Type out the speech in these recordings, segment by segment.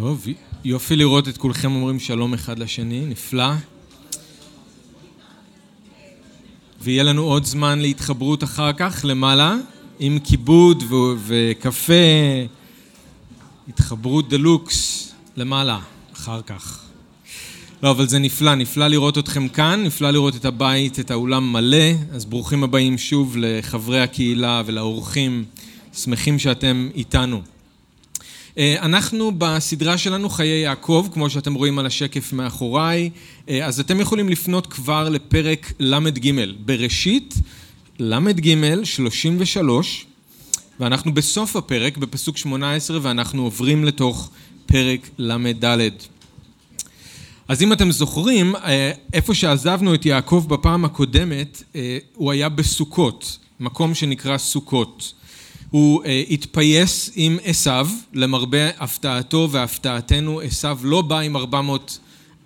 טוב, יופי לראות את כולכם אומרים שלום אחד לשני, נפלא. ויהיה לנו עוד זמן להתחברות אחר כך למעלה, עם כיבוד ו- וקפה, התחברות דה לוקס למעלה, אחר כך. לא, אבל זה נפלא, נפלא לראות אתכם כאן, נפלא לראות את הבית, את האולם מלא, אז ברוכים הבאים שוב לחברי הקהילה ולאורחים, שמחים שאתם איתנו. אה, אנחנו בסדרה שלנו חיי יעקב, כמו שאתם רואים על השקף מאחוריי, אה, אז אתם יכולים לפנות כבר לפרק ל"ג, בראשית ל"ג 33, ואנחנו בסוף הפרק, בפסוק 18, ואנחנו עוברים לתוך פרק ל"ד. אז אם אתם זוכרים, אה, איפה שעזבנו את יעקב בפעם הקודמת, הוא היה בסוכות, מקום שנקרא סוכות. הוא אה, התפייס עם עשיו, למרבה הפתעתו והפתעתנו, עשיו לא בא עם 400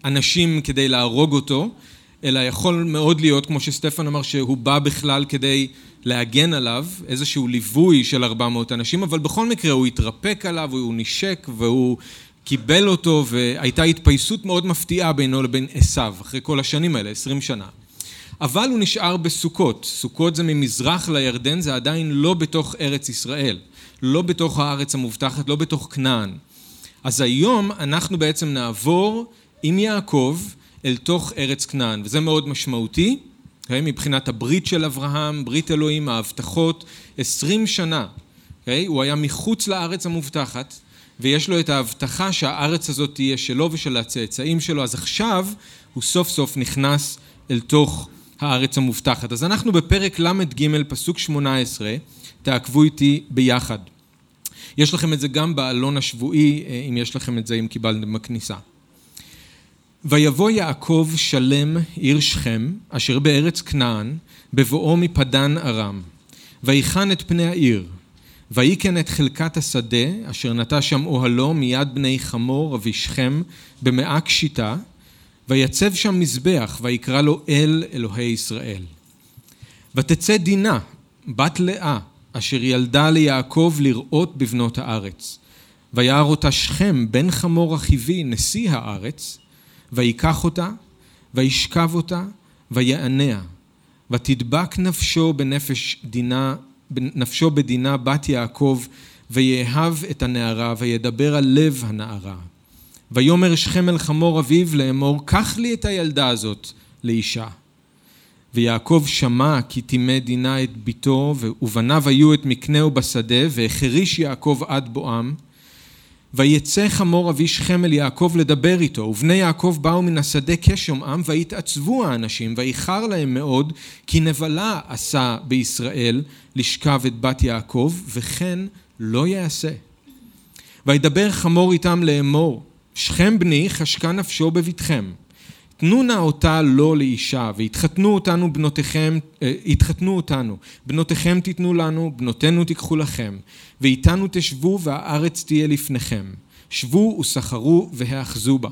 אנשים כדי להרוג אותו, אלא יכול מאוד להיות, כמו שסטפן אמר, שהוא בא בכלל כדי להגן עליו, איזשהו ליווי של 400 אנשים, אבל בכל מקרה הוא התרפק עליו, הוא נשק והוא קיבל אותו, והייתה התפייסות מאוד מפתיעה בינו לבין עשיו, אחרי כל השנים האלה, 20 שנה. אבל הוא נשאר בסוכות. סוכות זה ממזרח לירדן, זה עדיין לא בתוך ארץ ישראל, לא בתוך הארץ המובטחת, לא בתוך כנען. אז היום אנחנו בעצם נעבור עם יעקב אל תוך ארץ כנען, וזה מאוד משמעותי, okay? אוקיי? מבחינת הברית של אברהם, ברית אלוהים, ההבטחות, עשרים שנה, okay? אוקיי? הוא היה מחוץ לארץ המובטחת, ויש לו את ההבטחה שהארץ הזאת תהיה שלו ושל הצאצאים שלו, אז עכשיו הוא סוף סוף נכנס אל תוך הארץ המובטחת. אז אנחנו בפרק ל"ג, פסוק 18, תעקבו איתי ביחד. יש לכם את זה גם בעלון השבועי, אה, אם יש לכם את זה, אם קיבלתם בכניסה. ויבוא יעקב שלם עיר שכם, אשר בארץ כנען, בבואו מפדן ארם. ויחן את פני העיר. ויקן את חלקת השדה, אשר נטע שם אוהלו מיד בני חמור, אבי שכם, במאה קשיטה, ויצב שם מזבח, ויקרא לו אל אלוהי ישראל. ותצא דינה, בת לאה, אשר ילדה ליעקב לראות בבנות הארץ. וירא אותה שכם, בן חמור החיבי, נשיא הארץ, ויקח אותה, וישכב אותה, ויעניה. ותדבק נפשו בנפש דינה, נפשו בדינה בת יעקב, ויאהב את הנערה, וידבר על לב הנערה. ויאמר שכם אל חמור אביו לאמור, קח לי את הילדה הזאת לאישה. ויעקב שמע כי טימא דינה את ביתו, ובניו היו את מקנהו בשדה, והחריש יעקב עד בואם. ויצא חמור אבי שכם אל יעקב לדבר איתו, ובני יעקב באו מן השדה כשומעם, ויתעצבו האנשים, ואיחר להם מאוד, כי נבלה עשה בישראל לשכב את בת יעקב, וכן לא יעשה. וידבר חמור איתם לאמור, שכם בני חשקה נפשו בביתכם. תנו נא אותה לו לאישה, והתחתנו אותנו בנותיכם, התחתנו אותנו. בנותיכם תיתנו לנו, בנותינו תיקחו לכם. ואיתנו תשבו, והארץ תהיה לפניכם. שבו וסחרו והאחזו בה.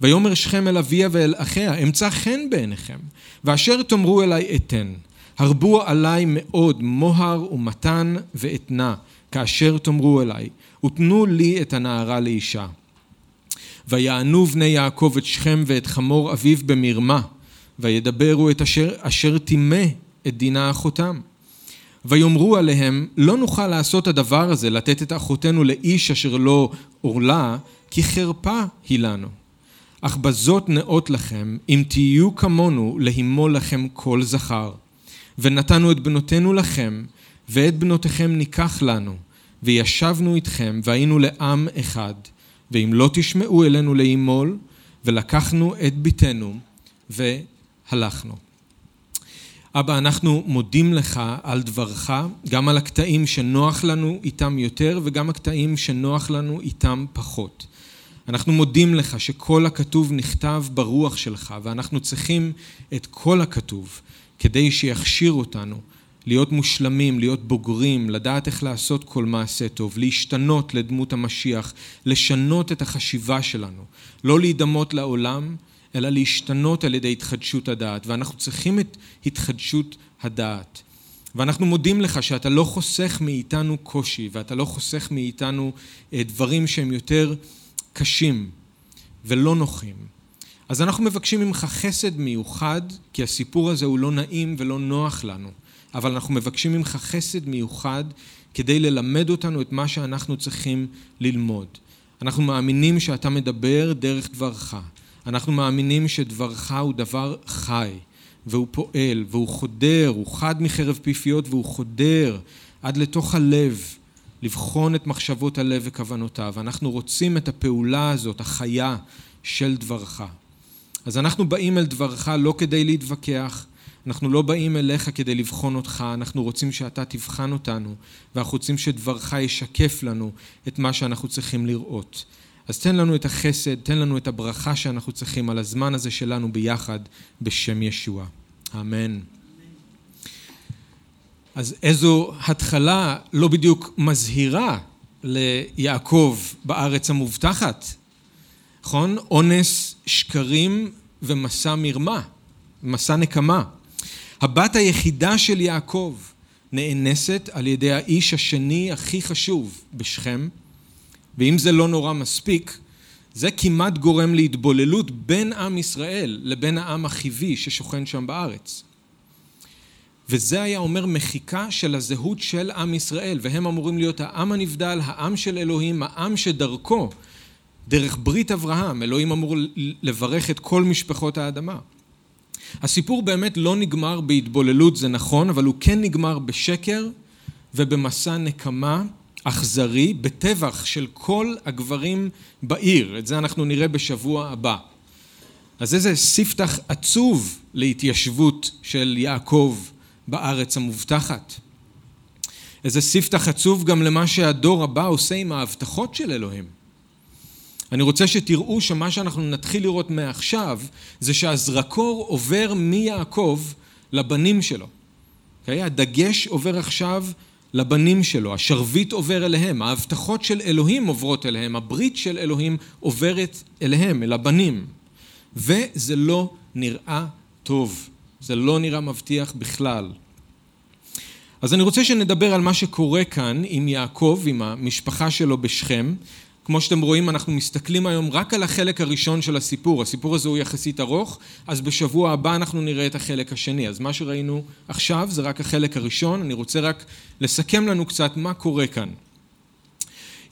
ויאמר שכם אל אביה ואל אחיה, אמצא חן בעיניכם, ואשר תאמרו אלי אתן. הרבו עלי מאוד מוהר ומתן ואתנה, כאשר תאמרו אלי, ותנו לי את הנערה לאישה. ויענו בני יעקב את שכם ואת חמור אביו במרמה, וידברו את אשר, אשר טימא את דינה אחותם. ויאמרו עליהם, לא נוכל לעשות הדבר הזה, לתת את אחותנו לאיש אשר לא עורלה, כי חרפה היא לנו. אך בזאת נאות לכם, אם תהיו כמונו, להימול לכם כל זכר. ונתנו את בנותינו לכם, ואת בנותיכם ניקח לנו, וישבנו איתכם, והיינו לעם אחד. ואם לא תשמעו אלינו לאמול, ולקחנו את ביתנו והלכנו. אבא, אנחנו מודים לך על דברך, גם על הקטעים שנוח לנו איתם יותר וגם הקטעים שנוח לנו איתם פחות. אנחנו מודים לך שכל הכתוב נכתב ברוח שלך ואנחנו צריכים את כל הכתוב כדי שיכשיר אותנו להיות מושלמים, להיות בוגרים, לדעת איך לעשות כל מעשה טוב, להשתנות לדמות המשיח, לשנות את החשיבה שלנו, לא להידמות לעולם, אלא להשתנות על ידי התחדשות הדעת, ואנחנו צריכים את התחדשות הדעת. ואנחנו מודים לך שאתה לא חוסך מאיתנו קושי, ואתה לא חוסך מאיתנו אה, דברים שהם יותר קשים ולא נוחים. אז אנחנו מבקשים ממך חסד מיוחד, כי הסיפור הזה הוא לא נעים ולא נוח לנו, אבל אנחנו מבקשים ממך חסד מיוחד כדי ללמד אותנו את מה שאנחנו צריכים ללמוד. אנחנו מאמינים שאתה מדבר דרך דברך. אנחנו מאמינים שדברך הוא דבר חי, והוא פועל, והוא חודר, הוא חד מחרב פיפיות והוא חודר עד לתוך הלב, לבחון את מחשבות הלב וכוונותיו. אנחנו רוצים את הפעולה הזאת, החיה של דברך. אז אנחנו באים אל דברך לא כדי להתווכח, אנחנו לא באים אליך כדי לבחון אותך, אנחנו רוצים שאתה תבחן אותנו, ואנחנו רוצים שדברך ישקף לנו את מה שאנחנו צריכים לראות. אז תן לנו את החסד, תן לנו את הברכה שאנחנו צריכים על הזמן הזה שלנו ביחד, בשם ישוע. אמן. אז איזו התחלה לא בדיוק מזהירה ליעקב בארץ המובטחת, נכון? אונס, שקרים ומסע מרמה, מסע נקמה. הבת היחידה של יעקב נאנסת על ידי האיש השני הכי חשוב בשכם, ואם זה לא נורא מספיק, זה כמעט גורם להתבוללות בין עם ישראל לבין העם החיבי ששוכן שם בארץ. וזה היה אומר מחיקה של הזהות של עם ישראל, והם אמורים להיות העם הנבדל, העם של אלוהים, העם שדרכו, דרך ברית אברהם, אלוהים אמור לברך את כל משפחות האדמה. הסיפור באמת לא נגמר בהתבוללות, זה נכון, אבל הוא כן נגמר בשקר ובמסע נקמה אכזרי, בטבח של כל הגברים בעיר. את זה אנחנו נראה בשבוע הבא. אז איזה ספתח עצוב להתיישבות של יעקב בארץ המובטחת. איזה ספתח עצוב גם למה שהדור הבא עושה עם ההבטחות של אלוהים. אני רוצה שתראו שמה שאנחנו נתחיל לראות מעכשיו זה שהזרקור עובר מיעקב לבנים שלו. Okay? אוקיי? הדגש עובר עכשיו לבנים שלו, השרביט עובר אליהם, ההבטחות של אלוהים עוברות אליהם, הברית של אלוהים עוברת אליהם, אל הבנים. וזה לא נראה טוב, זה לא נראה מבטיח בכלל. אז אני רוצה שנדבר על מה שקורה כאן עם יעקב, עם המשפחה שלו בשכם. כמו שאתם רואים, אנחנו מסתכלים היום רק על החלק הראשון של הסיפור. הסיפור הזה הוא יחסית ארוך, אז בשבוע הבא אנחנו נראה את החלק השני. אז מה שראינו עכשיו זה רק החלק הראשון. אני רוצה רק לסכם לנו קצת מה קורה כאן.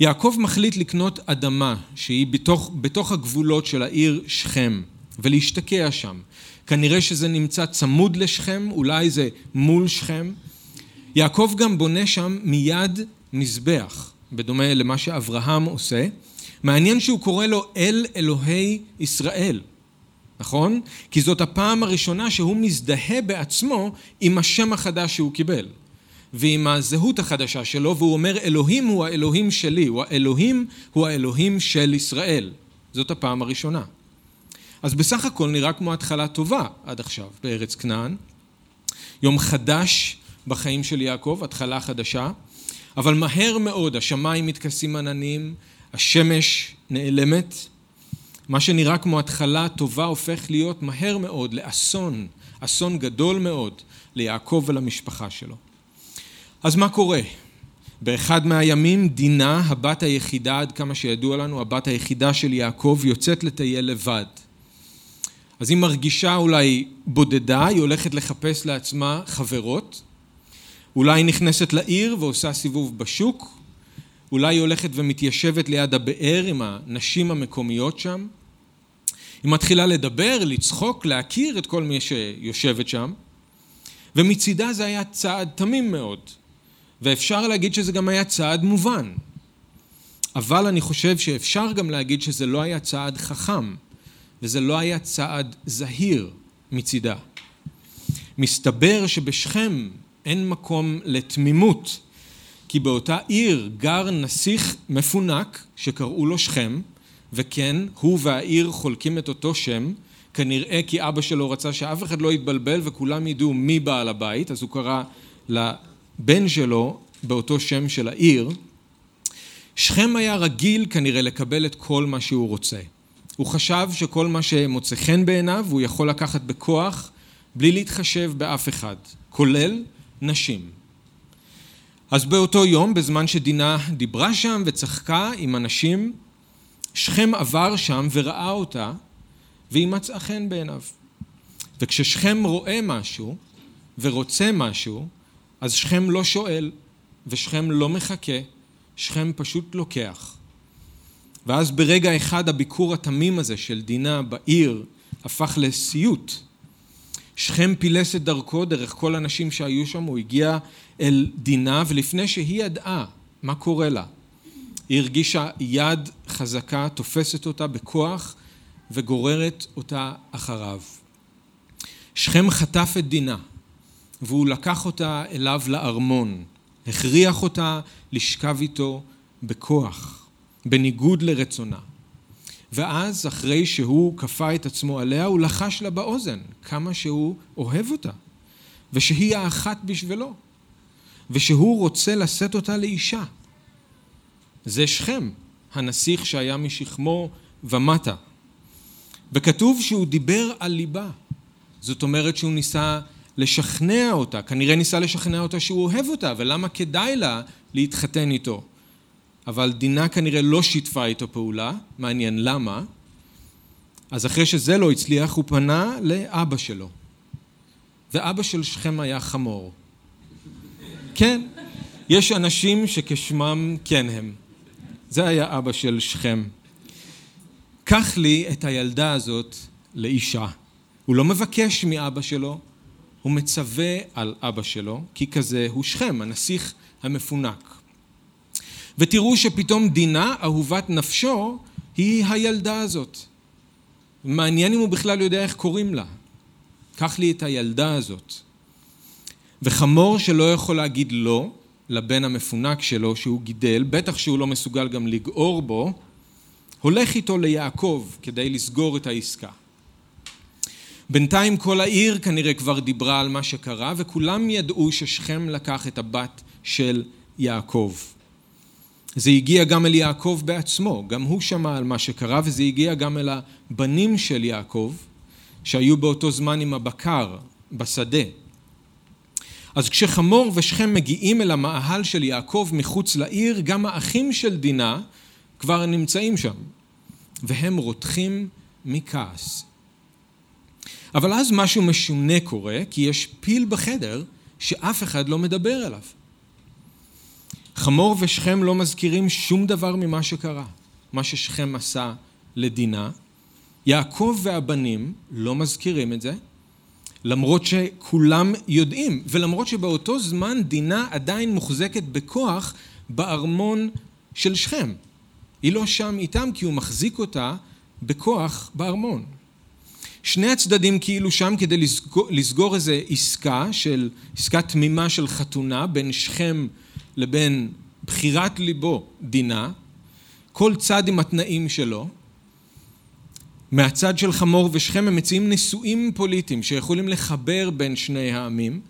יעקב מחליט לקנות אדמה שהיא בתוך, בתוך הגבולות של העיר שכם ולהשתקע שם. כנראה שזה נמצא צמוד לשכם, אולי זה מול שכם. יעקב גם בונה שם מיד מזבח. בדומה למה שאברהם עושה. מעניין שהוא קורא לו אל אלוהי ישראל, נכון? כי זאת הפעם הראשונה שהוא מזדהה בעצמו עם השם החדש שהוא קיבל. ועם הזהות החדשה שלו, והוא אומר אלוהים הוא האלוהים שלי, הוא האלוהים הוא האלוהים של ישראל. זאת הפעם הראשונה. אז בסך הכל נראה כמו התחלה טובה עד עכשיו בארץ כנען. יום חדש בחיים של יעקב, התחלה חדשה. אבל מהר מאוד השמיים מתכסים עננים, השמש נעלמת, מה שנראה כמו התחלה טובה הופך להיות מהר מאוד לאסון, אסון גדול מאוד ליעקב ולמשפחה שלו. אז מה קורה? באחד מהימים דינה, הבת היחידה, עד כמה שידוע לנו, הבת היחידה של יעקב, יוצאת לטייל לבד. אז היא מרגישה אולי בודדה, היא הולכת לחפש לעצמה חברות, אולי היא נכנסת לעיר ועושה סיבוב בשוק, אולי היא הולכת ומתיישבת ליד הבאר עם הנשים המקומיות שם. היא מתחילה לדבר, לצחוק, להכיר את כל מי שיושבת שם, ומצידה זה היה צעד תמים מאוד, ואפשר להגיד שזה גם היה צעד מובן. אבל אני חושב שאפשר גם להגיד שזה לא היה צעד חכם, וזה לא היה צעד זהיר מצידה. מסתבר שבשכם אין מקום לתמימות, כי באותה עיר גר נסיך מפונק שקראו לו שכם, וכן, הוא והעיר חולקים את אותו שם, כנראה כי אבא שלו רצה שאף אחד לא יתבלבל וכולם ידעו מי בעל הבית, אז הוא קרא לבן שלו באותו שם של העיר. שכם היה רגיל כנראה לקבל את כל מה שהוא רוצה. הוא חשב שכל מה שמוצא חן בעיניו הוא יכול לקחת בכוח בלי להתחשב באף אחד, כולל נשים. אז באותו יום, בזמן שדינה דיברה שם וצחקה עם הנשים, שכם עבר שם וראה אותה, והיא מצאה חן בעיניו. וכששכם רואה משהו ורוצה משהו, אז שכם לא שואל, ושכם לא מחכה, שכם פשוט לוקח. ואז ברגע אחד הביקור התמים הזה של דינה בעיר הפך לסיוט. שכם פילס את דרכו דרך כל הנשים שהיו שם, הוא הגיע אל דינה, ולפני שהיא ידעה מה קורה לה, היא הרגישה יד חזקה תופסת אותה בכוח וגוררת אותה אחריו. שכם חטף את דינה, והוא לקח אותה אליו לארמון, הכריח אותה לשכב איתו בכוח, בניגוד לרצונה. ואז, אחרי שהוא כפה את עצמו עליה, הוא לחש לה באוזן כמה שהוא אוהב אותה, ושהיא האחת בשבילו, ושהוא רוצה לשאת אותה לאישה. זה שכם, הנסיך שהיה משכמו ומטה. וכתוב שהוא דיבר על ליבה. זאת אומרת שהוא ניסה לשכנע אותה, כנראה ניסה לשכנע אותה שהוא אוהב אותה, ולמה כדאי לה להתחתן איתו. אבל דינה כנראה לא שיתפה איתו פעולה, מעניין למה. אז אחרי שזה לא הצליח, הוא פנה לאבא שלו. ואבא של שכם היה חמור. כן, יש אנשים שכשמם כן הם. זה היה אבא של שכם. קח לי את הילדה הזאת לאישה. הוא לא מבקש מאבא שלו, הוא מצווה על אבא שלו, כי כזה הוא שכם, הנסיך המפונק. ותראו שפתאום דינה, אהובת נפשו, היא הילדה הזאת. מעניין אם הוא בכלל יודע איך קוראים לה. קח לי את הילדה הזאת. וחמור שלא יכול להגיד לא לבן המפונק שלו שהוא גידל, בטח שהוא לא מסוגל גם לגעור בו, הולך איתו ליעקב כדי לסגור את העסקה. בינתיים כל העיר כנראה כבר דיברה על מה שקרה וכולם ידעו ששכם לקח את הבת של יעקב. זה הגיע גם אל יעקב בעצמו, גם הוא שמע על מה שקרה וזה הגיע גם אל הבנים של יעקב שהיו באותו זמן עם הבקר בשדה. אז כשחמור ושכם מגיעים אל המאהל של יעקב מחוץ לעיר, גם האחים של דינה כבר נמצאים שם, והם רותחים מכעס. אבל אז משהו משונה קורה, כי יש פיל בחדר שאף אחד לא מדבר אליו. חמור ושכם לא מזכירים שום דבר ממה שקרה, מה ששכם עשה לדינה. יעקב והבנים לא מזכירים את זה, למרות שכולם יודעים, ולמרות שבאותו זמן דינה עדיין מוחזקת בכוח בארמון של שכם. היא לא שם איתם כי הוא מחזיק אותה בכוח בארמון. שני הצדדים כאילו שם כדי לסגור, לסגור איזו עסקה של, עסקה תמימה של חתונה בין שכם לבין בחירת ליבו דינה, כל צד עם התנאים שלו. מהצד של חמור ושכם הם מציעים נישואים פוליטיים שיכולים לחבר בין שני העמים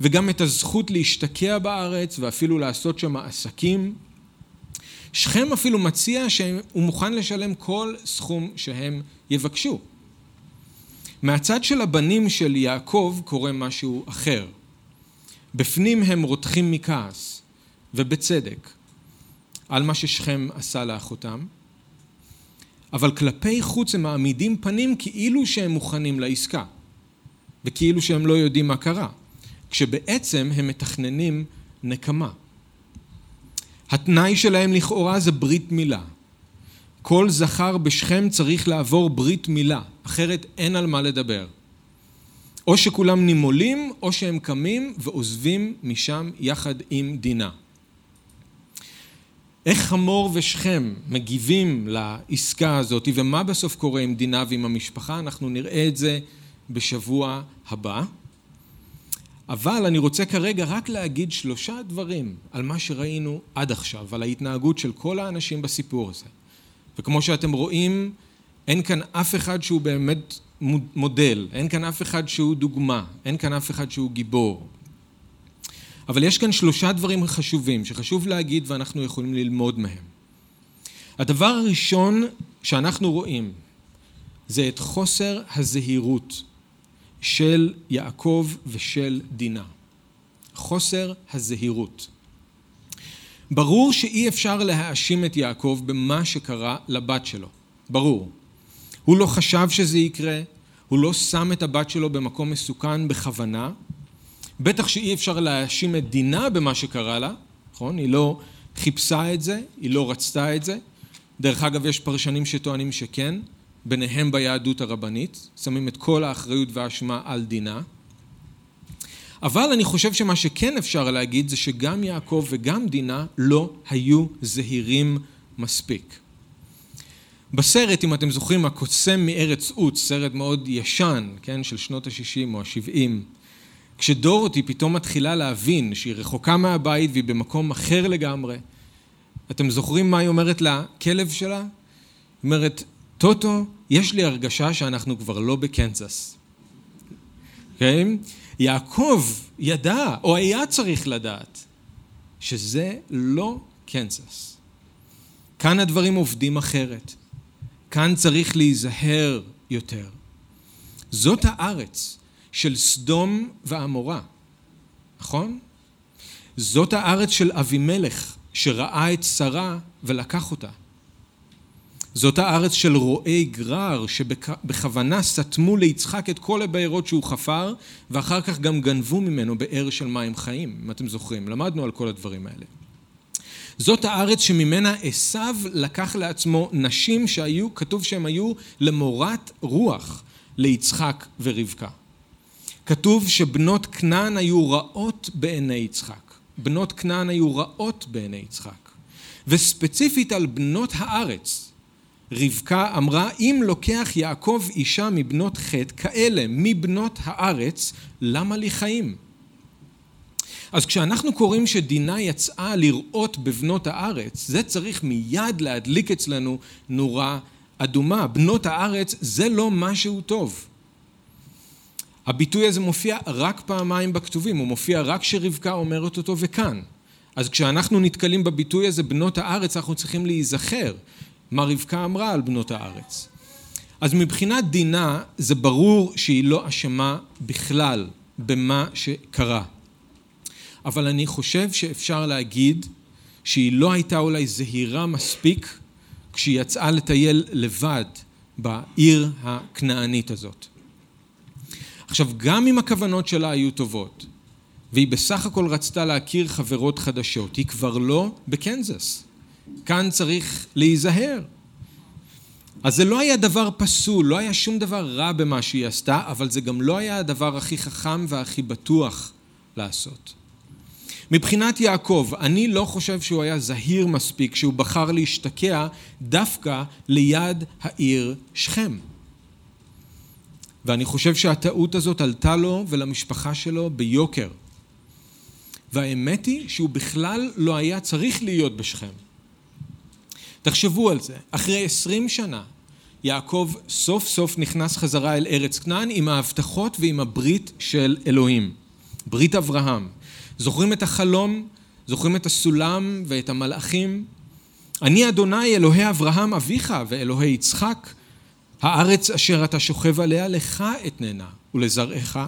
וגם את הזכות להשתקע בארץ ואפילו לעשות שם עסקים. שכם אפילו מציע שהוא מוכן לשלם כל סכום שהם יבקשו. מהצד של הבנים של יעקב קורה משהו אחר. בפנים הם רותחים מכעס, ובצדק, על מה ששכם עשה לאחותם, אבל כלפי חוץ הם מעמידים פנים כאילו שהם מוכנים לעסקה, וכאילו שהם לא יודעים מה קרה, כשבעצם הם מתכננים נקמה. התנאי שלהם לכאורה זה ברית מילה. כל זכר בשכם צריך לעבור ברית מילה, אחרת אין על מה לדבר. או שכולם נימולים, או שהם קמים ועוזבים משם יחד עם דינה. איך חמור ושכם מגיבים לעסקה הזאת ומה בסוף קורה עם דינה ועם המשפחה, אנחנו נראה את זה בשבוע הבא. אבל אני רוצה כרגע רק להגיד שלושה דברים על מה שראינו עד עכשיו, על ההתנהגות של כל האנשים בסיפור הזה. וכמו שאתם רואים, אין כאן אף אחד שהוא באמת מודל, אין כאן אף אחד שהוא דוגמה, אין כאן אף אחד שהוא גיבור. אבל יש כאן שלושה דברים חשובים שחשוב להגיד ואנחנו יכולים ללמוד מהם. הדבר הראשון שאנחנו רואים זה את חוסר הזהירות של יעקב ושל דינה. חוסר הזהירות. ברור שאי אפשר להאשים את יעקב במה שקרה לבת שלו. ברור. הוא לא חשב שזה יקרה, הוא לא שם את הבת שלו במקום מסוכן בכוונה. בטח שאי אפשר להאשים את דינה במה שקרה לה, נכון? היא לא חיפשה את זה, היא לא רצתה את זה. דרך אגב, יש פרשנים שטוענים שכן, ביניהם ביהדות הרבנית, שמים את כל האחריות והאשמה על דינה. אבל אני חושב שמה שכן אפשר להגיד זה שגם יעקב וגם דינה לא היו זהירים מספיק. בסרט, אם אתם זוכרים, הקוסם מארץ עוץ, סרט מאוד ישן, כן, של שנות ה-60 או ה-70, כשדורותי פתאום מתחילה להבין שהיא רחוקה מהבית והיא במקום אחר לגמרי, אתם זוכרים מה היא אומרת לכלב שלה? היא אומרת, טוטו, יש לי הרגשה שאנחנו כבר לא בקנזס. כן? Okay? יעקב ידע, או היה צריך לדעת, שזה לא קנזס. כאן הדברים עובדים אחרת. כאן צריך להיזהר יותר. זאת הארץ של סדום ועמורה, נכון? זאת הארץ של אבימלך, שראה את שרה ולקח אותה. זאת הארץ של רועי גרר, שבכוונה סתמו ליצחק את כל הבארות שהוא חפר, ואחר כך גם גנבו ממנו באר של מים חיים, אם אתם זוכרים. למדנו על כל הדברים האלה. זאת הארץ שממנה עשו לקח לעצמו נשים שהיו, כתוב שהם היו למורת רוח ליצחק ורבקה. כתוב שבנות כנען היו רעות בעיני יצחק. בנות כנען היו רעות בעיני יצחק. וספציפית על בנות הארץ, רבקה אמרה, אם לוקח יעקב אישה מבנות חטא כאלה, מבנות הארץ, למה לי חיים? אז כשאנחנו קוראים שדינה יצאה לראות בבנות הארץ, זה צריך מיד להדליק אצלנו נורה אדומה. בנות הארץ זה לא משהו טוב. הביטוי הזה מופיע רק פעמיים בכתובים, הוא מופיע רק כשרבקה אומרת אותו וכאן. אז כשאנחנו נתקלים בביטוי הזה, בנות הארץ, אנחנו צריכים להיזכר מה רבקה אמרה על בנות הארץ. אז מבחינת דינה, זה ברור שהיא לא אשמה בכלל במה שקרה. אבל אני חושב שאפשר להגיד שהיא לא הייתה אולי זהירה מספיק כשהיא יצאה לטייל לבד בעיר הכנענית הזאת. עכשיו, גם אם הכוונות שלה היו טובות, והיא בסך הכל רצתה להכיר חברות חדשות, היא כבר לא בקנזס. כאן צריך להיזהר. אז זה לא היה דבר פסול, לא היה שום דבר רע במה שהיא עשתה, אבל זה גם לא היה הדבר הכי חכם והכי בטוח לעשות. מבחינת יעקב, אני לא חושב שהוא היה זהיר מספיק כשהוא בחר להשתקע דווקא ליד העיר שכם. ואני חושב שהטעות הזאת עלתה לו ולמשפחה שלו ביוקר. והאמת היא שהוא בכלל לא היה צריך להיות בשכם. תחשבו על זה, אחרי עשרים שנה יעקב סוף סוף נכנס חזרה אל ארץ כנען עם ההבטחות ועם הברית של אלוהים, ברית אברהם. זוכרים את החלום? זוכרים את הסולם ואת המלאכים? אני אדוני אלוהי אברהם אביך ואלוהי יצחק, הארץ אשר אתה שוכב עליה לך אתננה ולזרעך.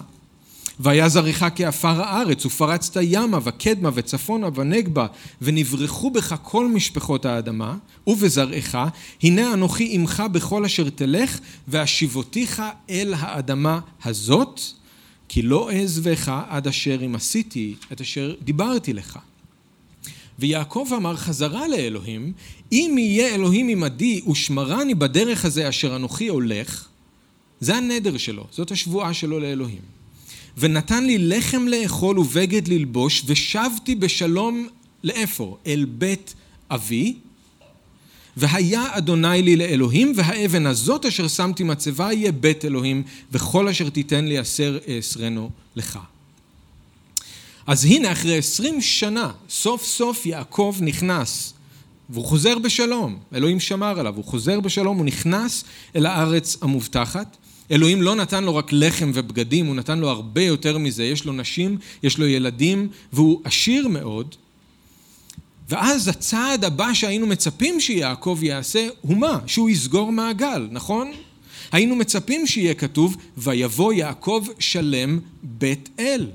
והיה זרעך כעפר הארץ, ופרצת ימה וקדמה וצפונה ונגבה, ונברחו בך כל משפחות האדמה, ובזרעך, הנה אנוכי עמך בכל אשר תלך, ואשיבותיך אל האדמה הזאת, כי לא אעזבך עד אשר אם עשיתי את אשר דיברתי לך. ויעקב אמר חזרה לאלוהים, אם יהיה אלוהים עמדי ושמרני בדרך הזה אשר אנוכי הולך, זה הנדר שלו, זאת השבועה שלו לאלוהים. ונתן לי לחם לאכול ובגד ללבוש, ושבתי בשלום לאיפה? אל בית אבי, והיה אדוני לי לאלוהים, והאבן הזאת אשר שמתי מצבה יהיה בית אלוהים, וכל אשר תיתן לי אסר אסרנו לך. אז הנה, אחרי עשרים שנה, סוף סוף יעקב נכנס, והוא חוזר בשלום. אלוהים שמר עליו, הוא חוזר בשלום, הוא נכנס אל הארץ המובטחת. אלוהים לא נתן לו רק לחם ובגדים, הוא נתן לו הרבה יותר מזה. יש לו נשים, יש לו ילדים, והוא עשיר מאוד. ואז הצעד הבא שהיינו מצפים שיעקב יעשה הוא מה? שהוא יסגור מעגל, נכון? היינו מצפים שיהיה כתוב ויבוא יעקב שלם בית אל.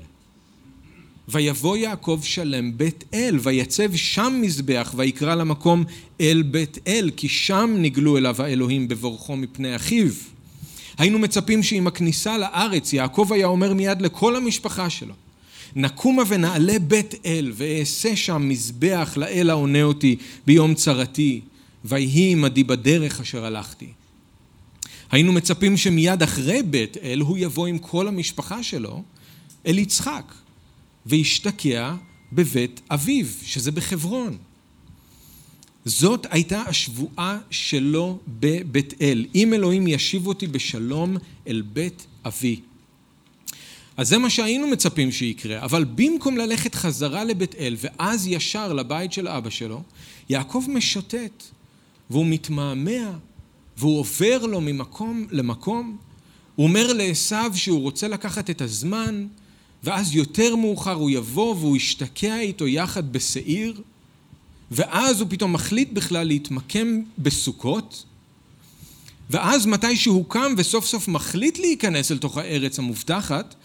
ויבוא יעקב שלם בית אל, ויצב שם מזבח, ויקרא למקום אל בית אל, כי שם נגלו אליו האלוהים בבורכו מפני אחיו. היינו מצפים שעם הכניסה לארץ יעקב היה אומר מיד לכל המשפחה שלו נקומה ונעלה בית אל ואעשה שם מזבח לאל העונה אותי ביום צרתי ויהי עמדי בדרך אשר הלכתי. היינו מצפים שמיד אחרי בית אל הוא יבוא עם כל המשפחה שלו אל יצחק וישתקע בבית אביו, שזה בחברון. זאת הייתה השבועה שלו בבית אל. אם אלוהים ישיב אותי בשלום אל בית אבי. אז זה מה שהיינו מצפים שיקרה, אבל במקום ללכת חזרה לבית אל ואז ישר לבית של אבא שלו, יעקב משוטט והוא מתמהמה והוא עובר לו ממקום למקום. הוא אומר לעשו שהוא רוצה לקחת את הזמן ואז יותר מאוחר הוא יבוא והוא ישתקע איתו יחד בשעיר ואז הוא פתאום מחליט בכלל להתמקם בסוכות, ואז מתי שהוא קם וסוף סוף מחליט להיכנס אל תוך הארץ המובטחת,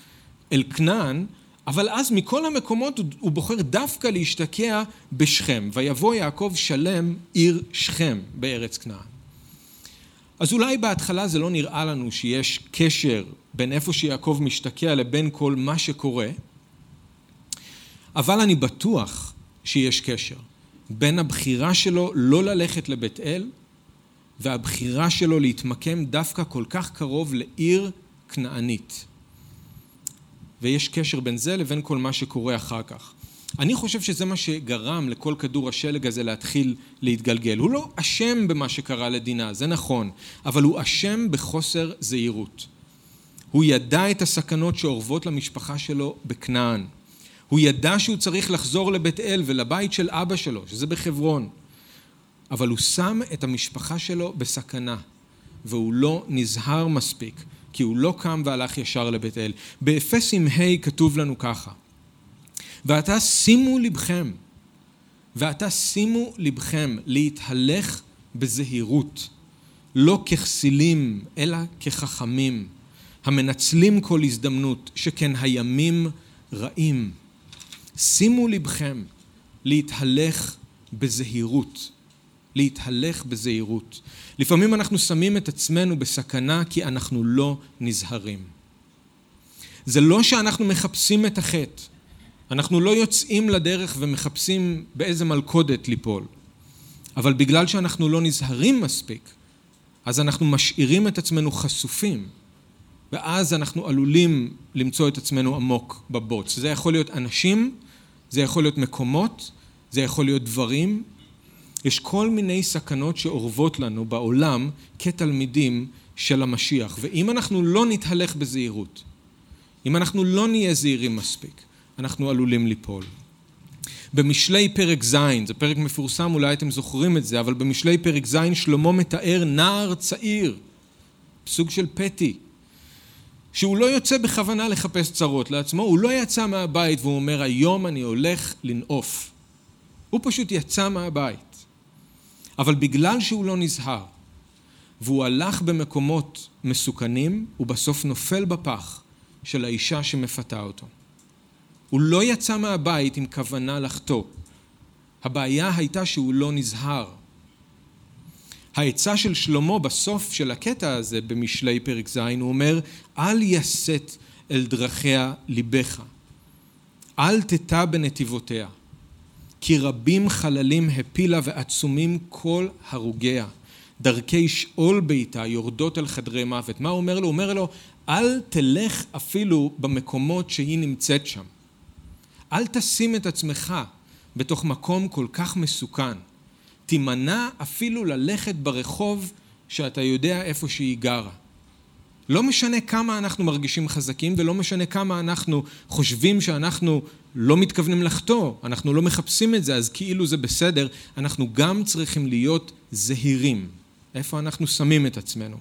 אל כנען, אבל אז מכל המקומות הוא בוחר דווקא להשתקע בשכם, ויבוא יעקב שלם עיר שכם בארץ כנען. אז אולי בהתחלה זה לא נראה לנו שיש קשר בין איפה שיעקב משתקע לבין כל מה שקורה, אבל אני בטוח שיש קשר. בין הבחירה שלו לא ללכת לבית אל והבחירה שלו להתמקם דווקא כל כך קרוב לעיר כנענית. ויש קשר בין זה לבין כל מה שקורה אחר כך. אני חושב שזה מה שגרם לכל כדור השלג הזה להתחיל להתגלגל. הוא לא אשם במה שקרה לדינה, זה נכון, אבל הוא אשם בחוסר זהירות. הוא ידע את הסכנות שאורבות למשפחה שלו בכנען. הוא ידע שהוא צריך לחזור לבית אל ולבית של אבא שלו, שזה בחברון. אבל הוא שם את המשפחה שלו בסכנה, והוא לא נזהר מספיק, כי הוא לא קם והלך ישר לבית אל. באפסים ה' כתוב לנו ככה: ועתה שימו לבכם, ועתה שימו לבכם להתהלך בזהירות, לא ככסילים, אלא כחכמים, המנצלים כל הזדמנות, שכן הימים רעים. שימו לבכם להתהלך בזהירות. להתהלך בזהירות. לפעמים אנחנו שמים את עצמנו בסכנה כי אנחנו לא נזהרים. זה לא שאנחנו מחפשים את החטא, אנחנו לא יוצאים לדרך ומחפשים באיזה מלכודת ליפול, אבל בגלל שאנחנו לא נזהרים מספיק, אז אנחנו משאירים את עצמנו חשופים, ואז אנחנו עלולים למצוא את עצמנו עמוק בבוץ. זה יכול להיות אנשים זה יכול להיות מקומות, זה יכול להיות דברים. יש כל מיני סכנות שאורבות לנו בעולם כתלמידים של המשיח. ואם אנחנו לא נתהלך בזהירות, אם אנחנו לא נהיה זהירים מספיק, אנחנו עלולים ליפול. במשלי פרק ז', זה פרק מפורסם, אולי אתם זוכרים את זה, אבל במשלי פרק ז' שלמה מתאר נער צעיר, סוג של פטי, שהוא לא יוצא בכוונה לחפש צרות לעצמו, הוא לא יצא מהבית והוא אומר היום אני הולך לנעוף. הוא פשוט יצא מהבית. אבל בגלל שהוא לא נזהר והוא הלך במקומות מסוכנים, הוא בסוף נופל בפח של האישה שמפתה אותו. הוא לא יצא מהבית עם כוונה לחטוא. הבעיה הייתה שהוא לא נזהר. העצה של שלמה בסוף של הקטע הזה במשלי פרק ז', הוא אומר, אל יסת אל דרכיה ליבך, אל תטע בנתיבותיה, כי רבים חללים הפילה ועצומים כל הרוגיה. דרכי שאול ביתה יורדות אל חדרי מוות. מה הוא אומר לו? הוא אומר לו, אל תלך אפילו במקומות שהיא נמצאת שם. אל תשים את עצמך בתוך מקום כל כך מסוכן. תימנע אפילו ללכת ברחוב שאתה יודע איפה שהיא גרה. לא משנה כמה אנחנו מרגישים חזקים ולא משנה כמה אנחנו חושבים שאנחנו לא מתכוונים לחטוא, אנחנו לא מחפשים את זה, אז כאילו זה בסדר, אנחנו גם צריכים להיות זהירים. איפה אנחנו שמים את עצמנו?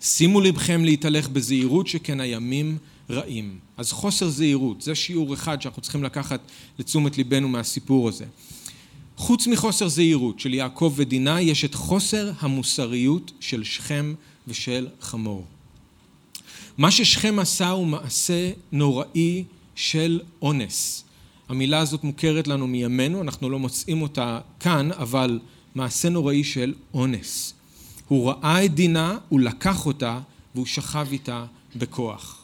שימו לבכם להתהלך בזהירות שכן הימים רעים. אז חוסר זהירות, זה שיעור אחד שאנחנו צריכים לקחת לתשומת ליבנו מהסיפור הזה. חוץ מחוסר זהירות של יעקב ודינה, יש את חוסר המוסריות של שכם ושל חמור. מה ששכם עשה הוא מעשה נוראי של אונס. המילה הזאת מוכרת לנו מימינו, אנחנו לא מוצאים אותה כאן, אבל מעשה נוראי של אונס. הוא ראה את דינה, הוא לקח אותה והוא שכב איתה בכוח.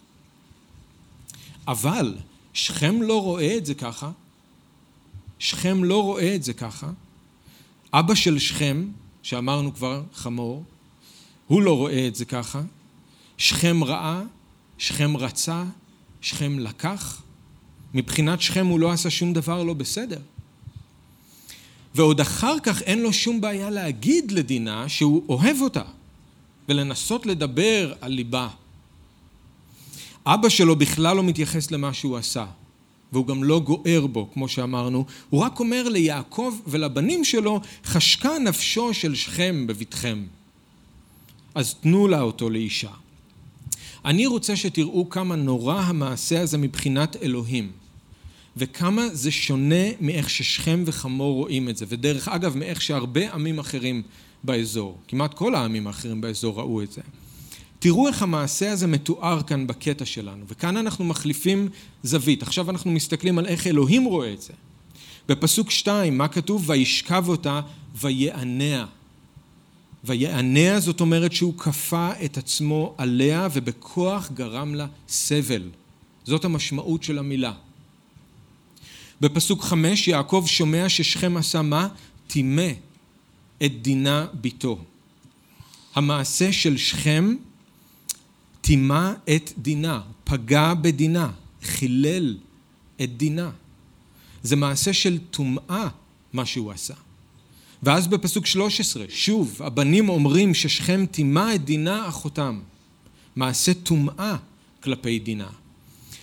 אבל שכם לא רואה את זה ככה. שכם לא רואה את זה ככה. אבא של שכם, שאמרנו כבר חמור, הוא לא רואה את זה ככה. שכם ראה, שכם רצה, שכם לקח. מבחינת שכם הוא לא עשה שום דבר לא בסדר. ועוד אחר כך אין לו שום בעיה להגיד לדינה שהוא אוהב אותה ולנסות לדבר על ליבה. אבא שלו בכלל לא מתייחס למה שהוא עשה והוא גם לא גוער בו, כמו שאמרנו, הוא רק אומר ליעקב ולבנים שלו, חשקה נפשו של שכם בבטכם. אז תנו לה אותו לאישה. אני רוצה שתראו כמה נורא המעשה הזה מבחינת אלוהים. וכמה זה שונה מאיך ששכם וחמור רואים את זה, ודרך אגב מאיך שהרבה עמים אחרים באזור, כמעט כל העמים האחרים באזור ראו את זה. תראו איך המעשה הזה מתואר כאן בקטע שלנו, וכאן אנחנו מחליפים זווית. עכשיו אנחנו מסתכלים על איך אלוהים רואה את זה. בפסוק שתיים, מה כתוב? וישכב אותה ויענע. ויענע זאת אומרת שהוא כפה את עצמו עליה ובכוח גרם לה סבל. זאת המשמעות של המילה. בפסוק חמש יעקב שומע ששכם עשה מה? טימא את דינה ביתו. המעשה של שכם טימא את דינה, פגע בדינה, חילל את דינה. זה מעשה של טומאה מה שהוא עשה. ואז בפסוק 13, שוב, הבנים אומרים ששכם טימא את דינה אחותם. מעשה טומאה כלפי דינה.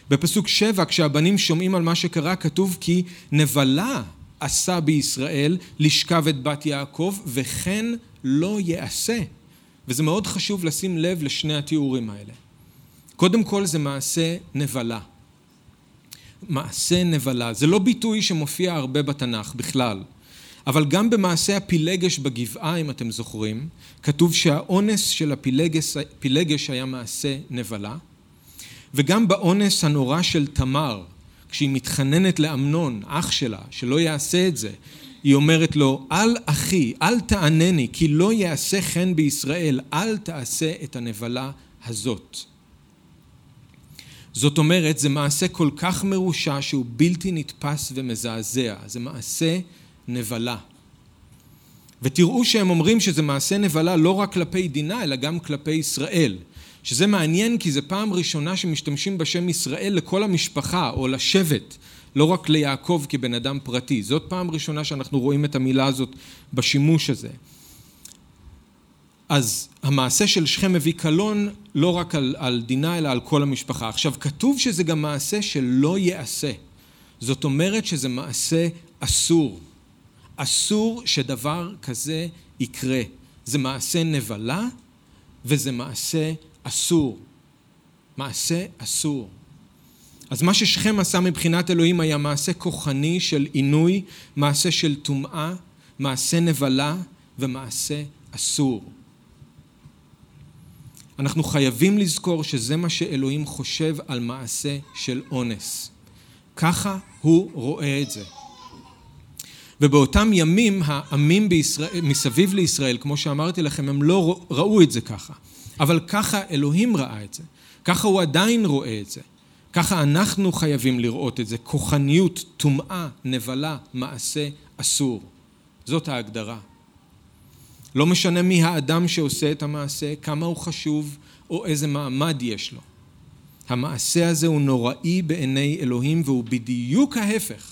בפסוק שבע, כשהבנים שומעים על מה שקרה, כתוב כי נבלה עשה בישראל לשכב את בת יעקב, וכן לא יעשה. וזה מאוד חשוב לשים לב לשני התיאורים האלה. קודם כל זה מעשה נבלה. מעשה נבלה. זה לא ביטוי שמופיע הרבה בתנ"ך בכלל. אבל גם במעשה הפילגש בגבעה, אם אתם זוכרים, כתוב שהאונס של הפילגש היה מעשה נבלה. וגם באונס הנורא של תמר, כשהיא מתחננת לאמנון, אח שלה, שלא יעשה את זה, היא אומרת לו, אל אחי, אל תענני, כי לא יעשה חן בישראל, אל תעשה את הנבלה הזאת. זאת אומרת, זה מעשה כל כך מרושע שהוא בלתי נתפס ומזעזע. זה מעשה נבלה. ותראו שהם אומרים שזה מעשה נבלה לא רק כלפי דינה, אלא גם כלפי ישראל. שזה מעניין כי זו פעם ראשונה שמשתמשים בשם ישראל לכל המשפחה או לשבט, לא רק ליעקב כבן אדם פרטי. זאת פעם ראשונה שאנחנו רואים את המילה הזאת בשימוש הזה. אז המעשה של שכם מביא קלון לא רק על, על דינה אלא על כל המשפחה. עכשיו כתוב שזה גם מעשה שלא ייעשה. זאת אומרת שזה מעשה אסור. אסור שדבר כזה יקרה. זה מעשה נבלה וזה מעשה אסור. מעשה אסור. אז מה ששכם עשה מבחינת אלוהים היה מעשה כוחני של עינוי, מעשה של טומאה, מעשה נבלה ומעשה אסור. אנחנו חייבים לזכור שזה מה שאלוהים חושב על מעשה של אונס. ככה הוא רואה את זה. ובאותם ימים העמים בישראל, מסביב לישראל, כמו שאמרתי לכם, הם לא ראו את זה ככה. אבל ככה אלוהים ראה את זה. ככה הוא עדיין רואה את זה. ככה אנחנו חייבים לראות את זה. כוחניות, טומאה, נבלה, מעשה אסור. זאת ההגדרה. לא משנה מי האדם שעושה את המעשה, כמה הוא חשוב או איזה מעמד יש לו. המעשה הזה הוא נוראי בעיני אלוהים והוא בדיוק ההפך,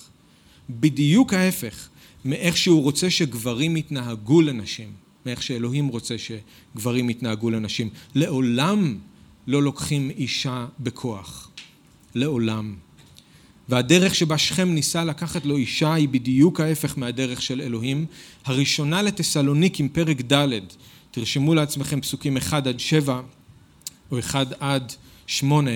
בדיוק ההפך מאיך שהוא רוצה שגברים יתנהגו לנשים, מאיך שאלוהים רוצה שגברים יתנהגו לנשים. לעולם לא לוקחים אישה בכוח. לעולם. והדרך שבה שכם ניסה לקחת לו אישה היא בדיוק ההפך מהדרך של אלוהים. הראשונה לתסלוניקים, פרק ד', תרשמו לעצמכם פסוקים 1 עד 7 או 1 עד 8,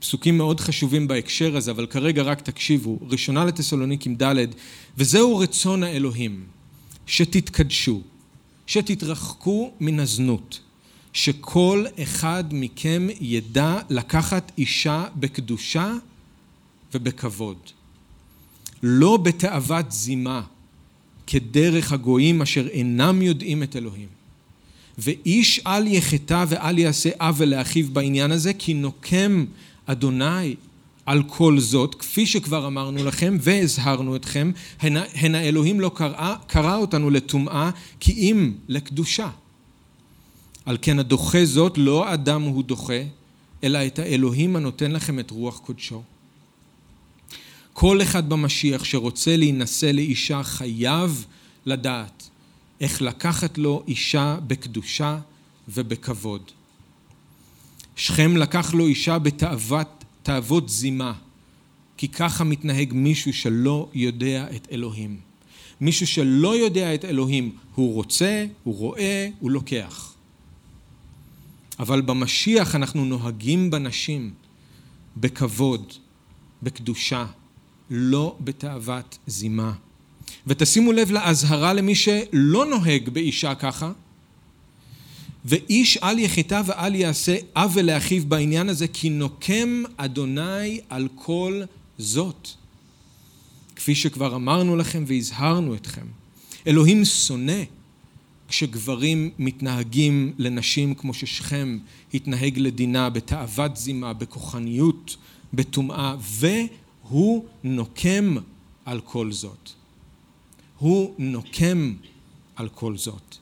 פסוקים מאוד חשובים בהקשר הזה, אבל כרגע רק תקשיבו. ראשונה לתסלוניקים ד', וזהו רצון האלוהים, שתתקדשו, שתתרחקו מן הזנות, שכל אחד מכם ידע לקחת אישה בקדושה ובכבוד. לא בתאוות זימה, כדרך הגויים אשר אינם יודעים את אלוהים. ואיש אל יחטא ואל יעשה עוול לאחיו בעניין הזה, כי נוקם אדוני על כל זאת, כפי שכבר אמרנו לכם והזהרנו אתכם, הן האלוהים לא קרא, קרא אותנו לטומאה, כי אם לקדושה. על כן הדוחה זאת לא אדם הוא דוחה, אלא את האלוהים הנותן לכם את רוח קודשו. כל אחד במשיח שרוצה להינשא לאישה חייב לדעת איך לקחת לו אישה בקדושה ובכבוד. שכם לקח לו אישה בתאוות, תאוות זימה, כי ככה מתנהג מישהו שלא יודע את אלוהים. מישהו שלא יודע את אלוהים, הוא רוצה, הוא רואה, הוא לוקח. אבל במשיח אנחנו נוהגים בנשים בכבוד, בקדושה, לא בתאוות זימה. ותשימו לב לאזהרה למי שלא נוהג באישה ככה, ואיש אל יחטא ואל יעשה עוול לאחיו בעניין הזה, כי נוקם אדוני על כל זאת. כפי שכבר אמרנו לכם והזהרנו אתכם. אלוהים שונא כשגברים מתנהגים לנשים כמו ששכם התנהג לדינה בתאוות זימה, בכוחניות, בטומאה, והוא נוקם על כל זאת. הוא נוקם על כל זאת.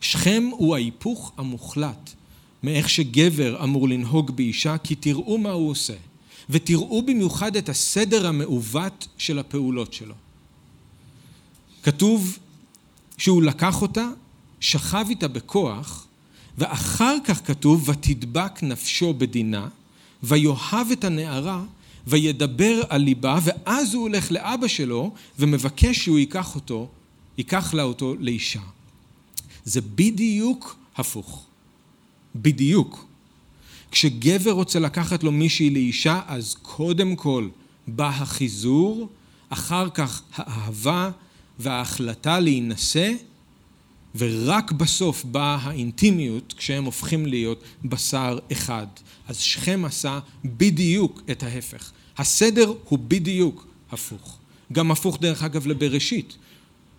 שכם הוא ההיפוך המוחלט מאיך שגבר אמור לנהוג באישה, כי תראו מה הוא עושה, ותראו במיוחד את הסדר המעוות של הפעולות שלו. כתוב שהוא לקח אותה, שכב איתה בכוח, ואחר כך כתוב, ותדבק נפשו בדינה, ויאהב את הנערה, וידבר על ליבה, ואז הוא הולך לאבא שלו, ומבקש שהוא ייקח אותו, ייקח לה אותו לאישה. זה בדיוק הפוך. בדיוק. כשגבר רוצה לקחת לו מישהי לאישה, אז קודם כל בא החיזור, אחר כך האהבה וההחלטה להינשא, ורק בסוף באה האינטימיות כשהם הופכים להיות בשר אחד. אז שכם עשה בדיוק את ההפך. הסדר הוא בדיוק הפוך. גם הפוך דרך אגב לבראשית.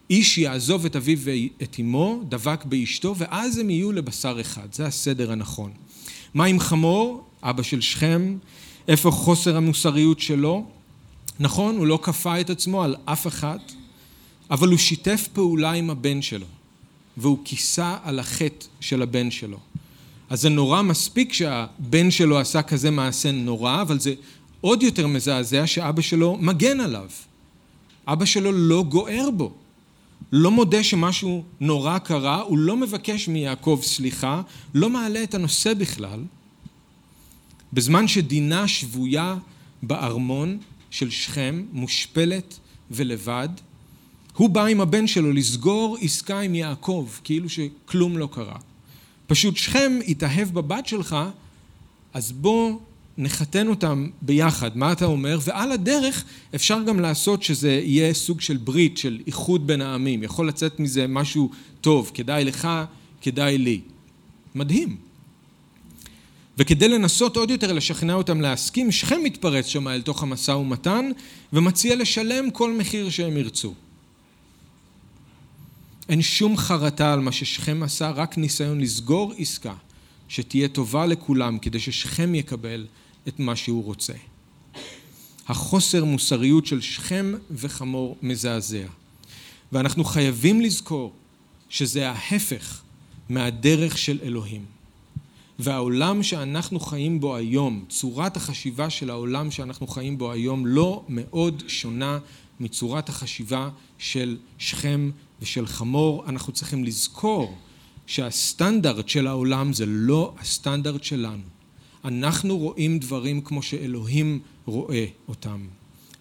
איש יעזוב את אביו ואת אמו, דבק באשתו, ואז הם יהיו לבשר אחד. זה הסדר הנכון. מה עם חמור, אבא של שכם? איפה חוסר המוסריות שלו? נכון, הוא לא כפה את עצמו על אף אחד, אבל הוא שיתף פעולה עם הבן שלו, והוא כיסה על החטא של הבן שלו. אז זה נורא מספיק שהבן שלו עשה כזה מעשה נורא, אבל זה עוד יותר מזעזע שאבא שלו מגן עליו. אבא שלו לא גוער בו. לא מודה שמשהו נורא קרה, הוא לא מבקש מיעקב סליחה, לא מעלה את הנושא בכלל. בזמן שדינה שבויה בארמון של שכם, מושפלת ולבד, הוא בא עם הבן שלו לסגור עסקה עם יעקב, כאילו שכלום לא קרה. פשוט שכם התאהב בבת שלך, אז בוא נחתן אותם ביחד, מה אתה אומר? ועל הדרך אפשר גם לעשות שזה יהיה סוג של ברית, של איחוד בין העמים. יכול לצאת מזה משהו טוב, כדאי לך, כדאי לי. מדהים. וכדי לנסות עוד יותר לשכנע אותם להסכים, שכם מתפרץ שם אל תוך המשא ומתן ומציע לשלם כל מחיר שהם ירצו. אין שום חרטה על מה ששכם עשה, רק ניסיון לסגור עסקה שתהיה טובה לכולם כדי ששכם יקבל את מה שהוא רוצה. החוסר מוסריות של שכם וחמור מזעזע. ואנחנו חייבים לזכור שזה ההפך מהדרך של אלוהים. והעולם שאנחנו חיים בו היום, צורת החשיבה של העולם שאנחנו חיים בו היום לא מאוד שונה מצורת החשיבה של שכם ושל חמור. אנחנו צריכים לזכור שהסטנדרט של העולם זה לא הסטנדרט שלנו. אנחנו רואים דברים כמו שאלוהים רואה אותם.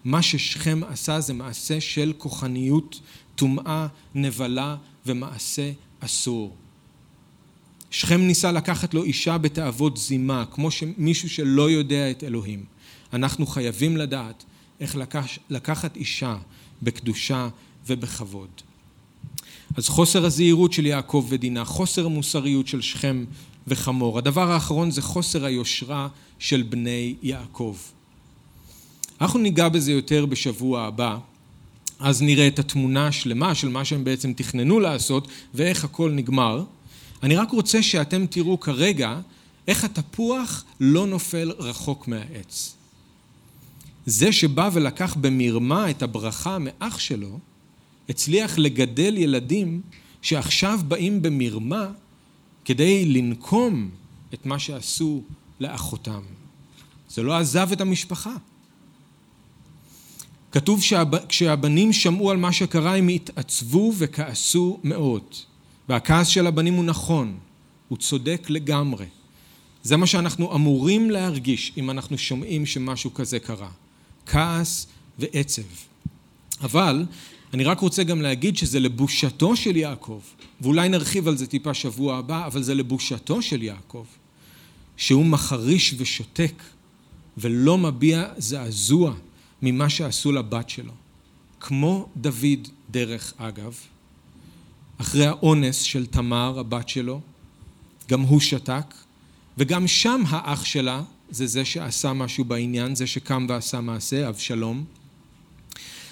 מה ששכם עשה זה מעשה של כוחניות, טומאה, נבלה ומעשה אסור. שכם ניסה לקחת לו אישה בתאוות זימה, כמו מישהו שלא יודע את אלוהים. אנחנו חייבים לדעת איך לקח, לקחת אישה בקדושה ובכבוד. אז חוסר הזהירות של יעקב ודינה, חוסר המוסריות של שכם וחמור. הדבר האחרון זה חוסר היושרה של בני יעקב. אנחנו ניגע בזה יותר בשבוע הבא, אז נראה את התמונה השלמה של מה שהם בעצם תכננו לעשות ואיך הכל נגמר. אני רק רוצה שאתם תראו כרגע איך התפוח לא נופל רחוק מהעץ. זה שבא ולקח במרמה את הברכה מאח שלו, הצליח לגדל ילדים שעכשיו באים במרמה כדי לנקום את מה שעשו לאחותם. זה לא עזב את המשפחה. כתוב שכשהבנים שמעו על מה שקרה הם התעצבו וכעסו מאוד. והכעס של הבנים הוא נכון, הוא צודק לגמרי. זה מה שאנחנו אמורים להרגיש אם אנחנו שומעים שמשהו כזה קרה. כעס ועצב. אבל אני רק רוצה גם להגיד שזה לבושתו של יעקב, ואולי נרחיב על זה טיפה שבוע הבא, אבל זה לבושתו של יעקב, שהוא מחריש ושותק ולא מביע זעזוע ממה שעשו לבת שלו. כמו דוד, דרך אגב, אחרי האונס של תמר, הבת שלו, גם הוא שתק, וגם שם האח שלה, זה זה שעשה משהו בעניין, זה שקם ועשה מעשה, אבשלום.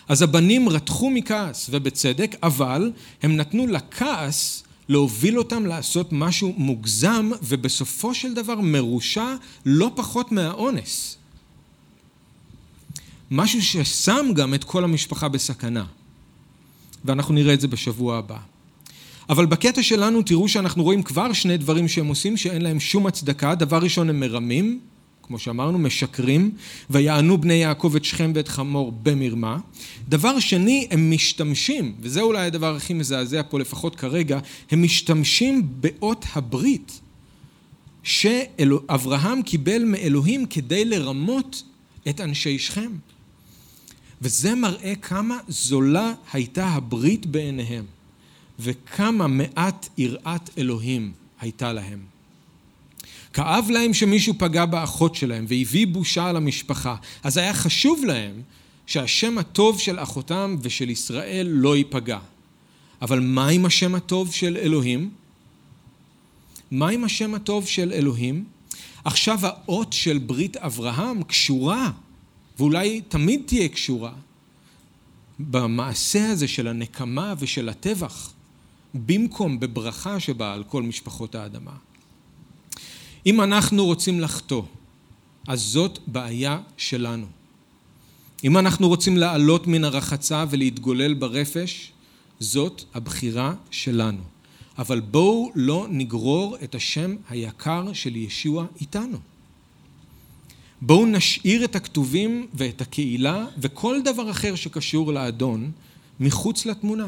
אז הבנים רתחו מכעס, ובצדק, אבל הם נתנו לכעס להוביל אותם לעשות משהו מוגזם, ובסופו של דבר מרושע לא פחות מהאונס. משהו ששם גם את כל המשפחה בסכנה. ואנחנו נראה את זה בשבוע הבא. אבל בקטע שלנו תראו שאנחנו רואים כבר שני דברים שהם עושים שאין להם שום הצדקה. דבר ראשון הם מרמים, כמו שאמרנו, משקרים, ויענו בני יעקב את שכם ואת חמור במרמה. דבר שני, הם משתמשים, וזה אולי הדבר הכי מזעזע פה לפחות כרגע, הם משתמשים באות הברית שאברהם קיבל מאלוהים כדי לרמות את אנשי שכם. וזה מראה כמה זולה הייתה הברית בעיניהם. וכמה מעט יראת אלוהים הייתה להם. כאב להם שמישהו פגע באחות שלהם והביא בושה על המשפחה, אז היה חשוב להם שהשם הטוב של אחותם ושל ישראל לא ייפגע. אבל מה עם השם הטוב של אלוהים? מה עם השם הטוב של אלוהים? עכשיו האות של ברית אברהם קשורה, ואולי תמיד תהיה קשורה, במעשה הזה של הנקמה ושל הטבח. במקום בברכה שבאה על כל משפחות האדמה. אם אנחנו רוצים לחטוא, אז זאת בעיה שלנו. אם אנחנו רוצים לעלות מן הרחצה ולהתגולל ברפש, זאת הבחירה שלנו. אבל בואו לא נגרור את השם היקר של ישוע איתנו. בואו נשאיר את הכתובים ואת הקהילה וכל דבר אחר שקשור לאדון מחוץ לתמונה.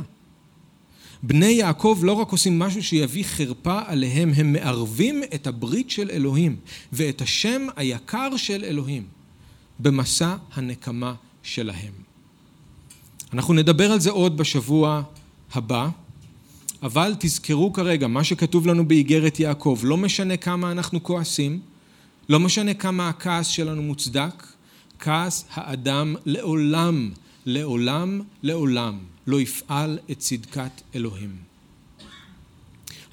בני יעקב לא רק עושים משהו שיביא חרפה עליהם, הם מערבים את הברית של אלוהים ואת השם היקר של אלוהים במסע הנקמה שלהם. אנחנו נדבר על זה עוד בשבוע הבא, אבל תזכרו כרגע, מה שכתוב לנו באיגרת יעקב, לא משנה כמה אנחנו כועסים, לא משנה כמה הכעס שלנו מוצדק, כעס האדם לעולם, לעולם, לעולם לא יפעל את צדקת אלוהים.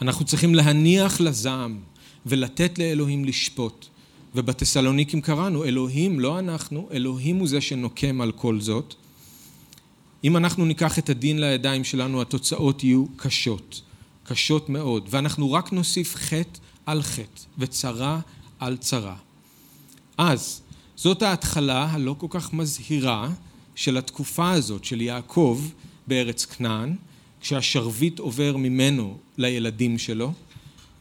אנחנו צריכים להניח לזעם ולתת לאלוהים לשפוט. ובתסלוניקים קראנו, אלוהים, לא אנחנו, אלוהים הוא זה שנוקם על כל זאת. אם אנחנו ניקח את הדין לידיים שלנו, התוצאות יהיו קשות, קשות מאוד, ואנחנו רק נוסיף חטא על חטא וצרה על צרה. אז זאת ההתחלה הלא כל כך מזהירה של התקופה הזאת של יעקב בארץ כנען, כשהשרביט עובר ממנו לילדים שלו,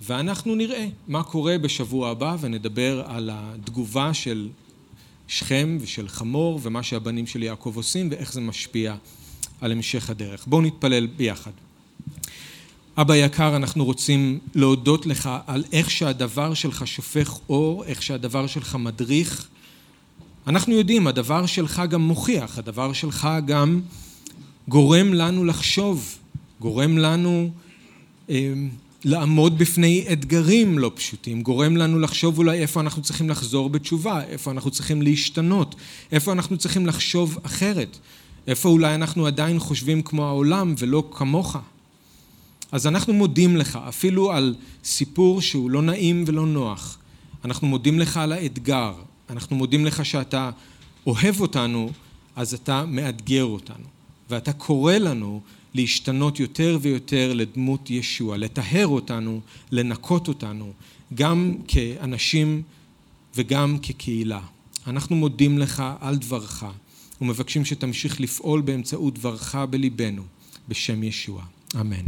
ואנחנו נראה מה קורה בשבוע הבא ונדבר על התגובה של שכם ושל חמור ומה שהבנים של יעקב עושים ואיך זה משפיע על המשך הדרך. בואו נתפלל ביחד. אבא יקר, אנחנו רוצים להודות לך על איך שהדבר שלך שופך אור, איך שהדבר שלך מדריך. אנחנו יודעים, הדבר שלך גם מוכיח, הדבר שלך גם גורם לנו לחשוב, גורם לנו אה, לעמוד בפני אתגרים לא פשוטים, גורם לנו לחשוב אולי איפה אנחנו צריכים לחזור בתשובה, איפה אנחנו צריכים להשתנות, איפה אנחנו צריכים לחשוב אחרת, איפה אולי אנחנו עדיין חושבים כמו העולם ולא כמוך. אז אנחנו מודים לך, אפילו על סיפור שהוא לא נעים ולא נוח. אנחנו מודים לך על האתגר, אנחנו מודים לך שאתה אוהב אותנו, אז אתה מאתגר אותנו, ואתה קורא לנו להשתנות יותר ויותר לדמות ישוע, לטהר אותנו, לנקות אותנו, גם כאנשים וגם כקהילה. אנחנו מודים לך על דברך ומבקשים שתמשיך לפעול באמצעות דברך בליבנו, בשם ישוע. אמן.